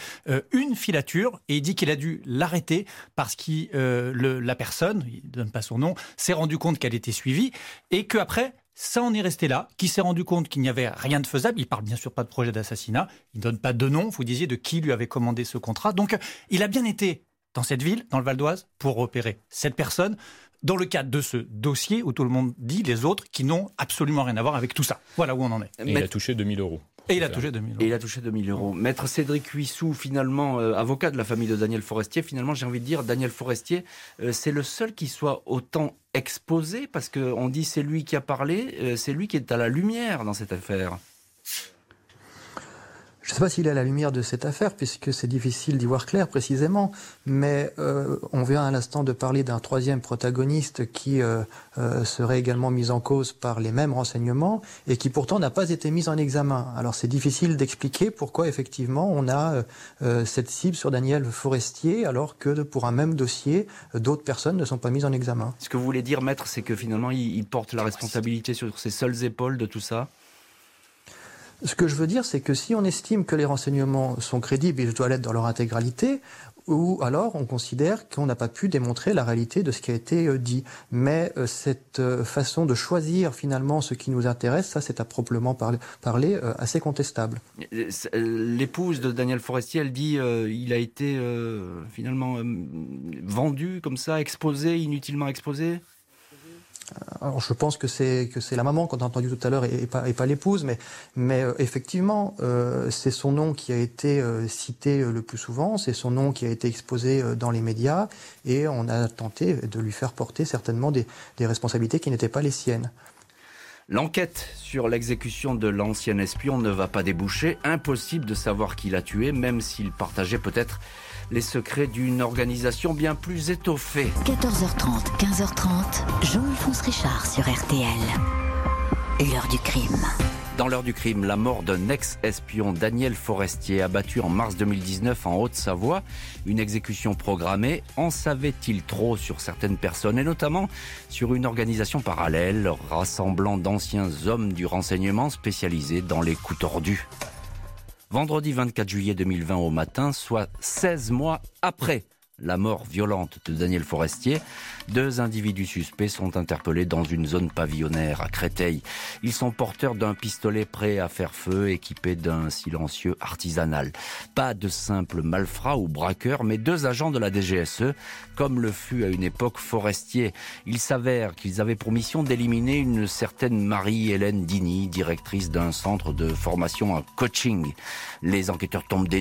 une filature et il dit qu'il a dû l'arrêter parce que la personne, il ne donne pas son nom, s'est rendu compte qu'elle était suivie et qu'après, ça en est resté là, qui s'est rendu compte qu'il n'y avait rien de faisable. Il parle bien sûr pas de projet d'assassinat. Il ne donne pas de nom. Vous disiez de qui lui avait commandé ce contrat. Donc, il a bien été dans cette ville, dans le Val d'Oise, pour repérer cette personne dans le cadre de ce dossier où tout le monde dit les autres qui n'ont absolument rien à voir avec tout ça. Voilà où on en est. Et il a touché 2000 euros. Et il a touché 2000 euros. Et il a touché 2000 euros. Maître Cédric Huissou, finalement, euh, avocat de la famille de Daniel Forestier, finalement, j'ai envie de dire, Daniel Forestier, euh, c'est le seul qui soit autant exposé, parce qu'on dit c'est lui qui a parlé, euh, c'est lui qui est à la lumière dans cette affaire. Je ne sais pas s'il est à la lumière de cette affaire, puisque c'est difficile d'y voir clair précisément, mais euh, on vient à l'instant de parler d'un troisième protagoniste qui euh, euh, serait également mis en cause par les mêmes renseignements et qui pourtant n'a pas été mis en examen. Alors c'est difficile d'expliquer pourquoi effectivement on a euh, cette cible sur Daniel Forestier alors que pour un même dossier, d'autres personnes ne sont pas mises en examen. Ce que vous voulez dire, maître, c'est que finalement il porte la responsabilité sur ses seules épaules de tout ça? Ce que je veux dire, c'est que si on estime que les renseignements sont crédibles et je dois l'être dans leur intégralité, ou alors on considère qu'on n'a pas pu démontrer la réalité de ce qui a été euh, dit. Mais euh, cette euh, façon de choisir finalement ce qui nous intéresse, ça c'est à proprement parler, assez contestable. L'épouse de Daniel Forestier, elle dit euh, il a été finalement vendu comme ça, exposé, inutilement exposé? Je pense que c'est que c'est la maman qu'on a entendu tout à l'heure et, et, pas, et pas l'épouse, mais mais euh, effectivement euh, c'est son nom qui a été euh, cité le plus souvent, c'est son nom qui a été exposé dans les médias et on a tenté de lui faire porter certainement des, des responsabilités qui n'étaient pas les siennes. L'enquête sur l'exécution de l'ancien espion ne va pas déboucher. Impossible de savoir qui l'a tué, même s'il partageait peut-être les secrets d'une organisation bien plus étoffée. 14h30, 15h30, Jean-Alphonse Richard sur RTL. L'heure du crime. Dans l'heure du crime, la mort d'un ex-espion Daniel Forestier abattu en mars 2019 en Haute-Savoie. Une exécution programmée. En savait-il trop sur certaines personnes et notamment sur une organisation parallèle rassemblant d'anciens hommes du renseignement spécialisés dans les coups tordus? Vendredi 24 juillet 2020 au matin, soit 16 mois après la mort violente de Daniel Forestier, deux individus suspects sont interpellés dans une zone pavillonnaire à Créteil. Ils sont porteurs d'un pistolet prêt à faire feu, équipé d'un silencieux artisanal. Pas de simples malfrats ou braqueurs, mais deux agents de la DGSE, comme le fut à une époque Forestier. Il s'avère qu'ils avaient pour mission d'éliminer une certaine Marie-Hélène Dini, directrice d'un centre de formation en coaching. Les enquêteurs tombent des.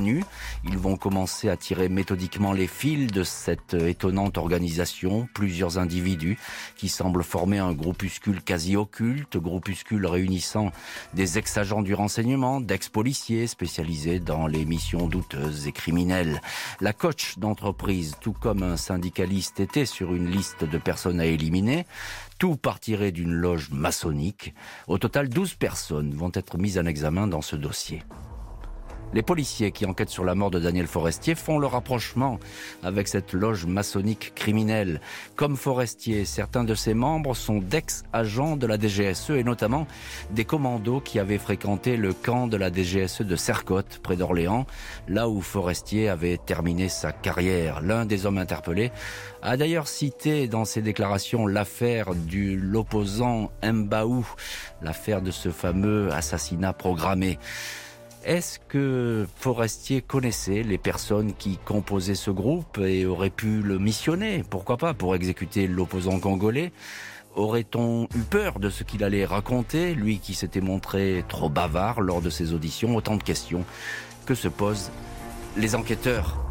Ils vont commencer à tirer méthodiquement les fils de cette étonnante organisation, plusieurs individus qui semblent former un groupuscule quasi occulte, groupuscule réunissant des ex-agents du renseignement, d'ex-policiers spécialisés dans les missions douteuses et criminelles. La coach d'entreprise, tout comme un syndicaliste, était sur une liste de personnes à éliminer. Tout partirait d'une loge maçonnique. Au total, 12 personnes vont être mises en examen dans ce dossier. Les policiers qui enquêtent sur la mort de Daniel Forestier font le rapprochement avec cette loge maçonnique criminelle. Comme Forestier, certains de ses membres sont d'ex-agents de la DGSE et notamment des commandos qui avaient fréquenté le camp de la DGSE de Sercotte, près d'Orléans, là où Forestier avait terminé sa carrière. L'un des hommes interpellés a d'ailleurs cité dans ses déclarations l'affaire de l'opposant Mbaou, l'affaire de ce fameux assassinat programmé. Est-ce que Forestier connaissait les personnes qui composaient ce groupe et aurait pu le missionner Pourquoi pas Pour exécuter l'opposant congolais? Aurait-on eu peur de ce qu'il allait raconter, lui qui s'était montré trop bavard lors de ses auditions? Autant de questions que se posent les enquêteurs.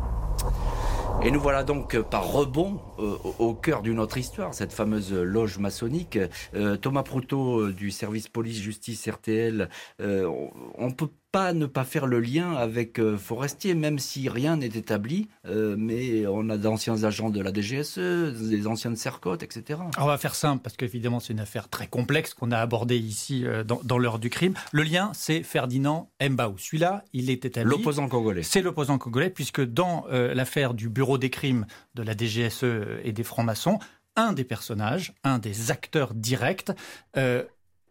Et nous voilà donc par rebond euh, au cœur d'une autre histoire, cette fameuse loge maçonnique. Euh, Thomas Proutot du service police-justice RTL, euh, on peut pas ne pas faire le lien avec euh, Forestier, même si rien n'est établi. Euh, mais on a d'anciens agents de la DGSE, des anciennes CERCOT, etc. on va faire simple, parce qu'évidemment, c'est une affaire très complexe qu'on a abordée ici euh, dans, l'heure du crime. Le lien, c'est Ferdinand Mbaou. Celui-là, il est établi. L'opposant congolais. C'est l'opposant congolais, puisque dans l'affaire du bureau des crimes de la DGSE et des francs-maçons, un des personnages, un des acteurs directs, euh,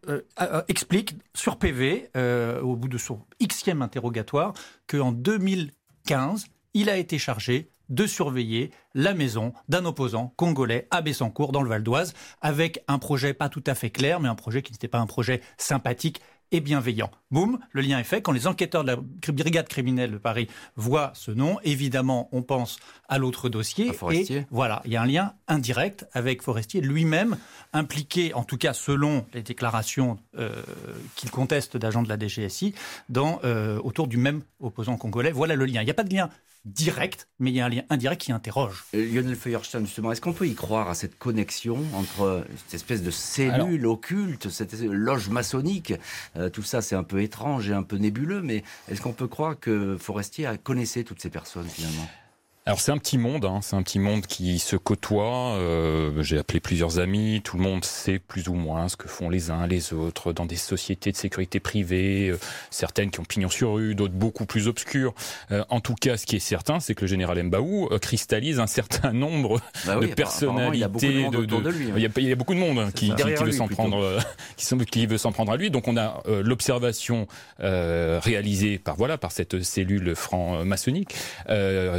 euh, explique sur PV, euh, au bout de son xème interrogatoire, qu'en 2015, il a été chargé de surveiller la maison d'un opposant congolais à Bessancourt dans le Val d'Oise avec un projet pas tout à fait clair mais un projet qui n'était pas un projet sympathique et bienveillant. Boum, le lien est fait. Quand les enquêteurs de la brigade criminelle de Paris voient ce nom, évidemment, on pense à l'autre dossier. Et voilà, il y a un lien indirect avec Forestier lui-même, impliqué, en tout cas selon les déclarations euh, qu'il conteste d'agents de la DGSI, dans, euh, autour du même opposant congolais. Voilà le lien. Il n'y a pas de lien direct, mais il y a un lien indirect qui interroge. Euh, Lionel Feuerstein, justement, est-ce qu'on peut y croire à cette connexion entre cette espèce de cellule occulte, cette loge maçonnique euh, Tout ça, c'est un peu étrange et un peu nébuleux, mais est-ce qu'on peut croire que Forestier a connaissé toutes ces personnes finalement? Alors c'est un petit monde, hein, c'est un petit monde qui se côtoie. Euh, J'ai appelé plusieurs amis, tout le monde sait plus ou moins ce que font les uns les autres dans des sociétés de sécurité privée, euh, certaines qui ont pignon sur rue, d'autres beaucoup plus obscures. Euh, en tout cas, ce qui est certain, c'est que le général Mbaou euh, cristallise un certain nombre bah de personnalités. Il y a beaucoup de de, lui. Il, y a, beaucoup de monde qui, qui, qui veut s'en prendre, qui, qui, veut s'en prendre à lui. Donc on a l'observation réalisée par voilà par cette cellule franc-maçonnique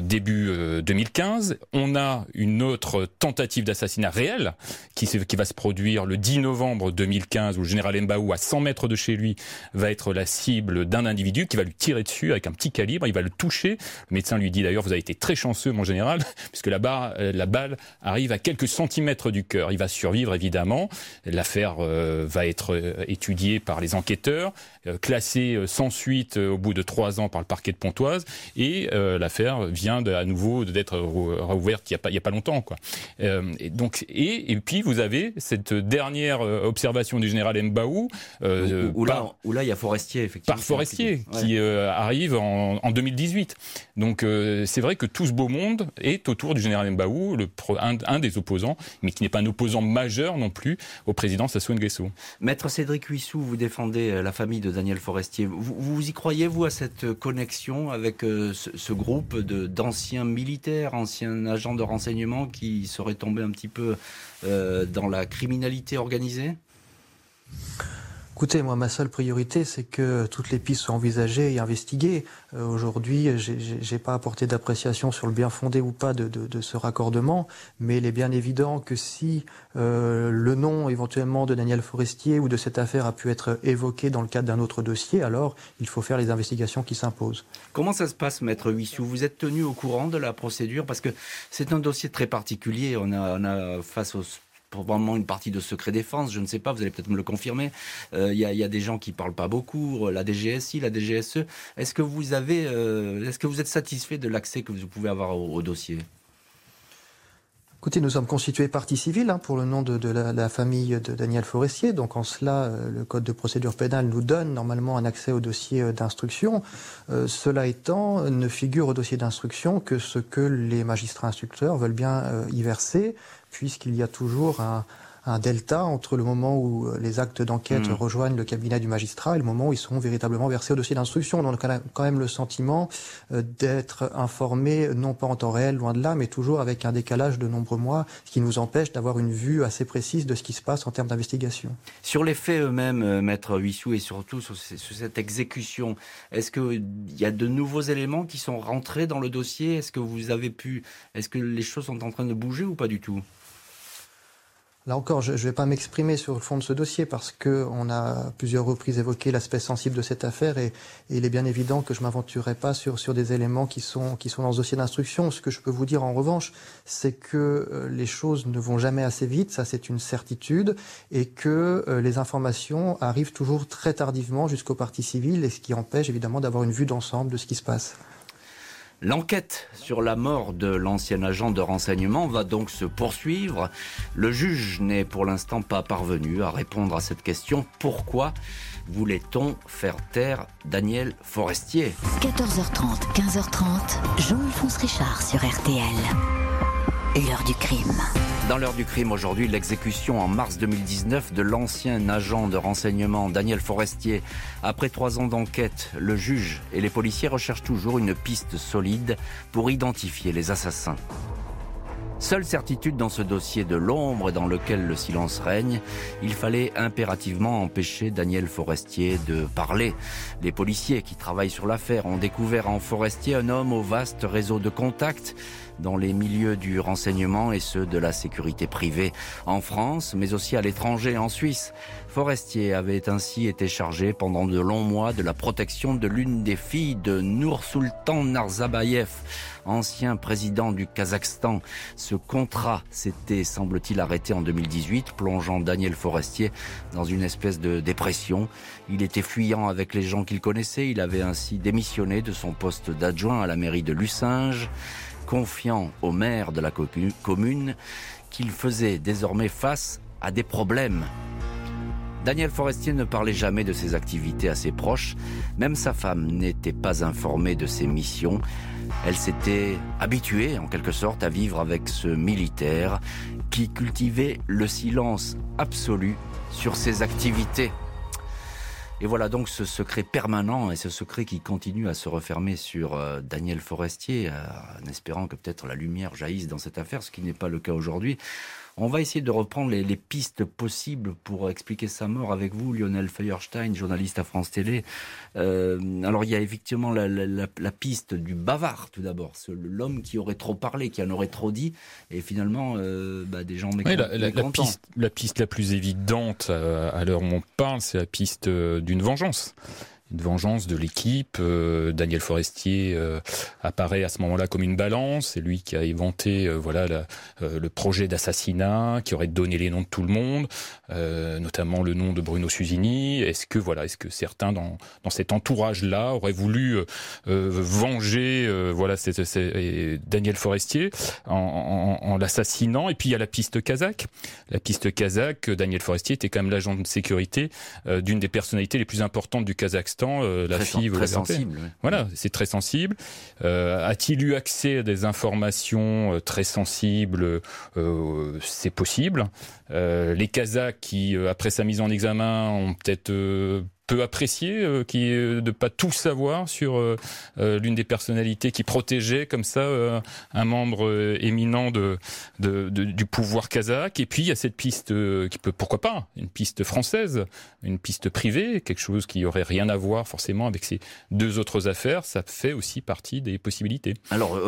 début 2015. Euh, On a une autre tentative d'assassinat réel qui, va se produire le 10 novembre 2015 où le général Mbaou, à 100 mètres de chez lui, va être la cible d'un individu qui va lui tirer dessus avec un petit calibre. Il va le toucher. Le médecin lui dit d'ailleurs, vous avez été très chanceux, mon général, puisque la, barre, euh, la balle arrive à quelques centimètres du cœur. Il va survivre, évidemment. L'affaire euh, va être étudiée par les enquêteurs, classée sans suite au bout de trois ans par le parquet de Pontoise. Et l'affaire vient de, à nouveau d'être rouverte il n'y a, a pas longtemps. Quoi. Euh, et, donc, et, et puis vous avez cette dernière euh, observation du général Mbaou. Euh, où, là, où là, il y a Forestier, effectivement. Par Forestier, qui euh, arrive en, en, 2018. Donc euh, c'est vrai que tout ce beau monde est autour du général Mbaou, le, un, un, des opposants, mais qui n'est pas un opposant majeur non plus au président Sassou Nguesso. Maître Cédric Huissou, vous défendez la famille de Daniel Forestier. Vous, y croyez, vous, à cette connexion avec ce, ce groupe d'anciens militaire, ancien agent de renseignement qui serait tombé un petit peu euh, dans la criminalité organisée? Écoutez, moi, ma seule priorité, c'est que toutes les pistes soient envisagées et investiguées. Euh, Aujourd'hui, j'ai pas apporté d'appréciation sur le bien fondé ou pas de, ce raccordement, mais il est bien évident que si euh, le nom éventuellement de Daniel Forestier ou de cette affaire a pu être évoqué dans le cadre d'un autre dossier, alors il faut faire les investigations qui s'imposent. Comment ça se passe, Maître Huissou? Vous êtes tenu au courant de la procédure? Parce que c'est un dossier très particulier. On a, face aux probablement une partie de secret défense, je ne sais pas, vous allez peut-être me le confirmer. Il euh, y, y, a des gens qui parlent pas beaucoup, la DGSI, la DGSE. Est-ce que vous avez, euh, est-ce que vous êtes satisfait de l'accès que vous pouvez avoir au, dossier? Écoutez, nous sommes constitués partie civile hein, pour le nom de, la, famille de Daniel Forestier. Donc en cela, euh, le Code de procédure pénale nous donne normalement un accès au dossier euh, d'instruction. Euh, cela étant, ne figure au dossier d'instruction que ce que les magistrats instructeurs veulent bien euh, y verser, puisqu'il y a toujours un, un delta entre le moment où euh, les actes d'enquête mmh. rejoignent le cabinet du magistrat et le moment où ils seront véritablement versés au dossier d'instruction. On a quand même le sentiment euh, d'être informé, non pas en temps réel, loin de là, mais toujours avec un décalage de nombreux mois, ce qui nous empêche d'avoir une vue assez précise de ce qui se passe en termes d'investigation. Sur les faits eux-mêmes, euh, Maître Huissou, et surtout sur, sur cette exécution, est-ce qu'il y a de nouveaux éléments qui sont rentrés dans le dossier? Est-ce que vous avez pu... Est-ce que les choses sont en train de bouger ou pas du tout? Là encore, je ne vais pas m'exprimer sur le fond de ce dossier parce qu'on a plusieurs reprises évoqué l'aspect sensible de cette affaire et, il est bien évident que je ne m'aventurerai pas sur, des éléments qui sont, qui sont dans ce dossier d'instruction. Ce que je peux vous dire en revanche, c'est que euh, les choses ne vont jamais assez vite, ça c'est une certitude, et que euh, les informations arrivent toujours très tardivement jusqu'aux parties civiles et ce qui empêche évidemment d'avoir une vue d'ensemble de ce qui se passe. L'enquête sur la mort de l'ancien agent de renseignement va donc se poursuivre. Le juge n'est pour l'instant pas parvenu à répondre à cette question. Pourquoi voulait-on faire taire Daniel Forestier 14h30, 15h30, Jean-Alphonse Richard sur RTL. L'heure du crime. Dans l'heure du crime aujourd'hui, l'exécution en mars 2019 de l'ancien agent de renseignement Daniel Forestier. Après trois ans d'enquête, le juge et les policiers recherchent toujours une piste solide pour identifier les assassins. Seule certitude dans ce dossier de l'ombre dans lequel le silence règne, il fallait impérativement empêcher Daniel Forestier de parler. Les policiers qui travaillent sur l'affaire ont découvert en Forestier un homme au vaste réseau de contacts dans les milieux du renseignement et ceux de la sécurité privée en France, mais aussi à l'étranger en Suisse. Forestier avait ainsi été chargé pendant de longs mois de la protection de l'une des filles de Nour Sultan Narzabayev, ancien président du Kazakhstan. Ce contrat s'était, semble-t-il, arrêté en 2018, plongeant Daniel Forestier dans une espèce de dépression. Il était fuyant avec les gens qu'il connaissait. Il avait ainsi démissionné de son poste d'adjoint à la mairie de Lucinge confiant au maire de la commune qu'il faisait désormais face à des problèmes. Daniel Forestier ne parlait jamais de ses activités à ses proches, même sa femme n'était pas informée de ses missions. Elle s'était habituée en quelque sorte à vivre avec ce militaire qui cultivait le silence absolu sur ses activités. Et voilà donc ce secret permanent et ce secret qui continue à se refermer sur euh, Daniel Forestier, euh, en espérant que peut-être la lumière jaillisse dans cette affaire, ce qui n'est pas le cas aujourd'hui. On va essayer de reprendre les, pistes possibles pour expliquer sa mort avec vous, Lionel Feuerstein, journaliste à France Télé. Euh, alors il y a effectivement la, piste du bavard tout d'abord, l'homme qui aurait trop parlé, qui en aurait trop dit, et finalement euh, bah, des gens mécontents. Oui, la, piste, la piste la plus évidente euh, à l'heure où on parle, c'est la piste d'une vengeance une vengeance de l'équipe. Euh, Daniel Forestier euh, apparaît à ce moment-là comme une balance. C'est lui qui a inventé euh, voilà le projet d'assassinat, qui aurait donné les noms de tout le monde, notamment le nom de Bruno Susini. Est-ce que voilà, est-ce que certains dans, dans cet entourage-là auraient voulu venger voilà Daniel Forestier en, en, l'assassinant Et puis il y a la piste kazakh. La piste kazakh, Daniel Forestier était quand même l'agent de sécurité d'une des personnalités les plus importantes du Kazakhstan euh, la fille très sensible. Voilà, c'est très sensible. Euh, a-t-il eu accès à des informations euh, très sensibles C'est possible. les Kazakhs qui, après sa mise en examen, ont peut-être peu apprécié, euh, qui de pas tout savoir sur euh, euh, l'une des personnalités qui protégeait comme ça un membre éminent de, de, du pouvoir kazakh. Et puis il y a cette piste qui peut, pourquoi pas, une piste française, une piste privée, quelque chose qui aurait rien à voir forcément avec ces deux autres affaires. Ça fait aussi partie des possibilités. Alors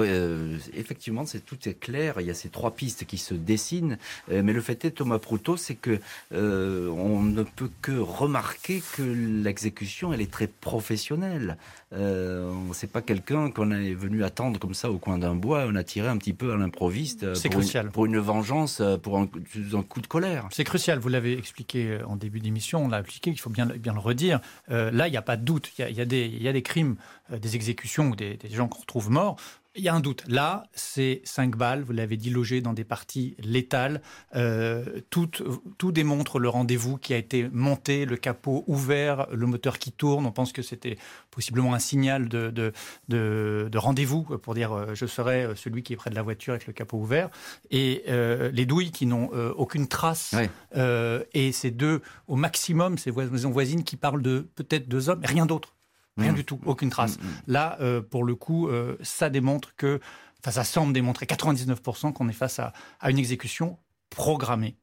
effectivement, c'est tout est clair. Il y a ces trois pistes qui se dessinent, mais le fait est, Thomas Proutot, c'est que on ne peut que remarquer que l'exécution, elle est très professionnelle. Euh, c'est pas quelqu'un qu'on est venu attendre comme ça au coin d'un bois. On a tiré un petit peu à l'improviste. Euh, c'est crucial. pour une vengeance, euh, pour un, coup de colère. C'est crucial. Vous l'avez expliqué euh, en début d'émission. On l'a expliqué. Il faut bien, bien le redire. là, il n'y a pas de doute. Il y a, des, y a des crimes, des exécutions ou des, des gens qu'on retrouve morts il y a un doute. Là, c'est 5 balles, vous l'avez dit, logées dans des parties létales. Euh, tout, tout, démontre le rendez-vous qui a été monté, le capot ouvert, le moteur qui tourne. On pense que c'était possiblement un signal de, de, de, rendez-vous pour dire euh, je serai celui qui est près de la voiture avec le capot ouvert. Et euh, les douilles qui n'ont aucune trace. et ces deux, au maximum, ces voisins voisines qui parlent de peut-être deux hommes, rien d'autre. Rien mm. du tout, aucune trace. Mm, mm. Là, euh, pour le coup, euh, ça démontre que, enfin, ça semble démontrer 99% qu'on est face à, une exécution programmée.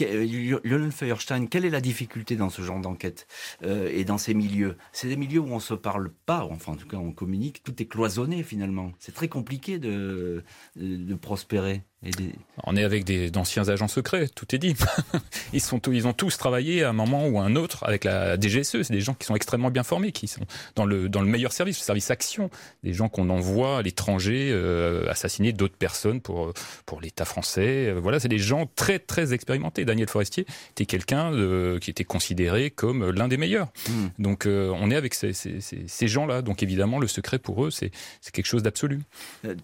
Euh, Lionel Feuerstein, quelle est la difficulté dans ce genre d'enquête et dans ces milieux? C'est des milieux où on ne se parle pas, enfin en tout cas on communique, tout est cloisonné finalement. C'est très compliqué de, de prospérer. On est avec des d'anciens agents secrets, tout est dit. ils sont ils ont tous travaillé à un moment ou à un autre avec la DGSE. C'est des gens qui sont extrêmement bien formés, qui sont dans le dans le meilleur service, le service action. Des gens qu'on envoie à l'étranger euh, assassiner d'autres personnes pour pour l'État français. Euh, voilà, c'est des gens très très expérimentés. Daniel Forestier était quelqu'un qui était considéré comme l'un des meilleurs. Hmm. Donc euh, on est avec ces, ces, ces gens-là. Donc évidemment, le secret pour eux, c'est c'est quelque chose d'absolu.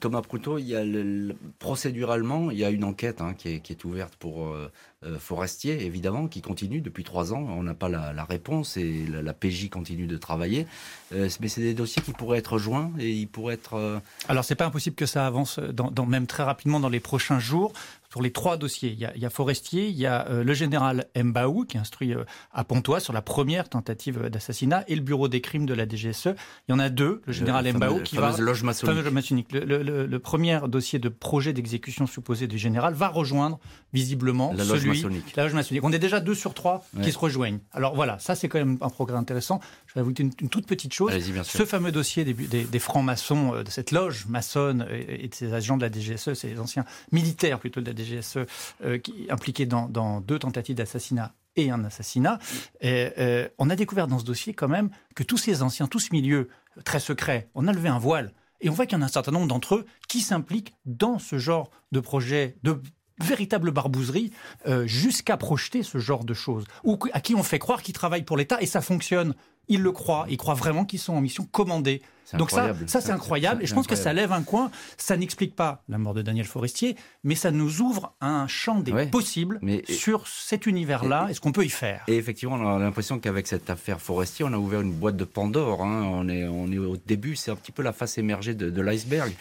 Thomas Proutot, il y a le, procéduralement il y a une enquête hein, qui, est, ouverte pour euh, euh, Forestier, évidemment, qui continue depuis trois ans. On n'a pas la, réponse et la, PJ continue de travailler. Euh, mais c'est des dossiers qui pourraient être joints et ils pourraient être. Alors, c'est pas impossible que ça avance, même très rapidement dans les prochains jours sur les trois dossiers. Il y a, Forestier, il y a le général Mbaou qui est instruit à Pontoise sur la première tentative d'assassinat et le bureau des crimes de la DGSE. Il y en a deux. Le général Mbaou qui va loge maçonnique. Le, le, premier dossier de projet d'exécution supposé du général va rejoindre visiblement la loge maçonnique. La loge maçonnique. On est déjà deux sur trois qui se rejoignent. Alors voilà, ça c'est quand même un progrès intéressant. Je vais vous dire une, toute petite chose. Ce fameux dossier des, des, francs-maçons, euh, de cette loge maçonne et, de ces agents de la DGSE, ces anciens militaires plutôt de la DGSE, euh, qui, impliqués dans, dans deux tentatives d'assassinat et un assassinat. Et, euh, on a découvert dans ce dossier quand même que tous ces anciens, tous ce milieu très secret, on a levé un voile. Et on voit qu'il y en a un certain nombre d'entre eux qui s'impliquent dans ce genre de projet, de véritable barbouzerie, euh, jusqu'à projeter ce genre de choses. Ou à qui on fait croire qu'ils travaillent pour l'État et ça fonctionne. Ils le croient, ils croient vraiment qu'ils sont en mission commandée. Donc ça, ça c'est incroyable. Et je pense que ça lève un coin. Ça n'explique pas la mort de Daniel Forestier, mais ça nous ouvre un champ des possibles sur cet univers-là et, ce qu'on peut y faire? Et effectivement, on a l'impression qu'avec cette affaire Forestier, on a ouvert une boîte de Pandore. Hein. On, est, on est au début, c'est un petit peu la face émergée de, l'iceberg.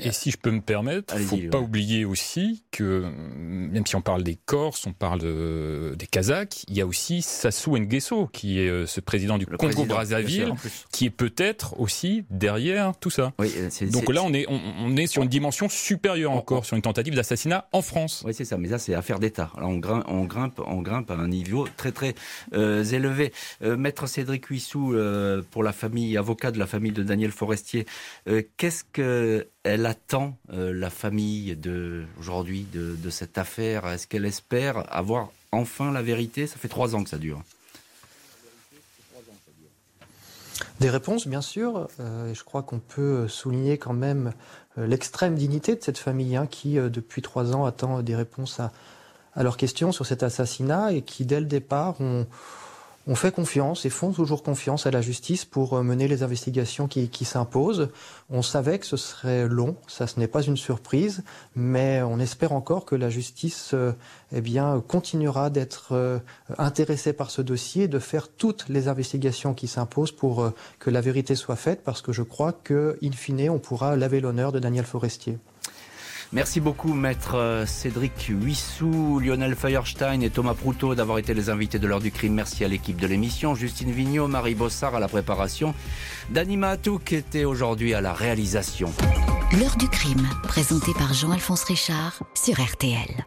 Et, si je peux me permettre, il ne faut pas oublier aussi que, même si on parle des Corses, on parle des Kazakhs, il y a aussi Sassou Nguesso, qui est euh, ce président du Congo-Brazzaville, qui est peut-être aussi derrière tout ça. Euh, Donc là, on est, on, est sur une dimension supérieure encore, sur une tentative d'assassinat en France. Oui, c'est ça. Mais ça, c'est affaire d'État. On grimpe, on grimpe, on grimpe à un niveau très très euh, élevé. Euh, Maître Cédric Huissou, pour la famille, avocat de la famille de Daniel Forestier, qu'est-ce que elle attend la famille de aujourd'hui de, de cette affaire? Est-ce qu'elle espère avoir enfin la vérité? Ça fait trois ans que ça dure. Des réponses, bien sûr. Euh, et je crois qu'on peut souligner quand même euh, l'extrême dignité de cette famille hein, qui, euh, depuis trois ans, attend des réponses à, à leurs questions sur cet assassinat et qui, dès le départ, ont on fait confiance et font toujours confiance à la justice pour euh, mener les investigations qui, s'imposent. On savait que ce serait long, ça ce n'est pas une surprise, mais on espère encore que la justice euh, eh bien, continuera d'être euh, intéressée par ce dossier, de faire toutes les investigations qui s'imposent pour que la vérité soit faite, parce que je crois que, in fine, on pourra laver l'honneur de Daniel Forestier. Merci beaucoup, maître euh, Cédric Huissou, Lionel Feuerstein et Thomas Proutot d'avoir été les invités de l'heure du crime. Merci à l'équipe de l'émission, Justine Vignot, Marie Bossard à la préparation, Danima qui était aujourd'hui à la réalisation. L'heure du crime, présenté par Jean-Alphonse Richard sur RTL.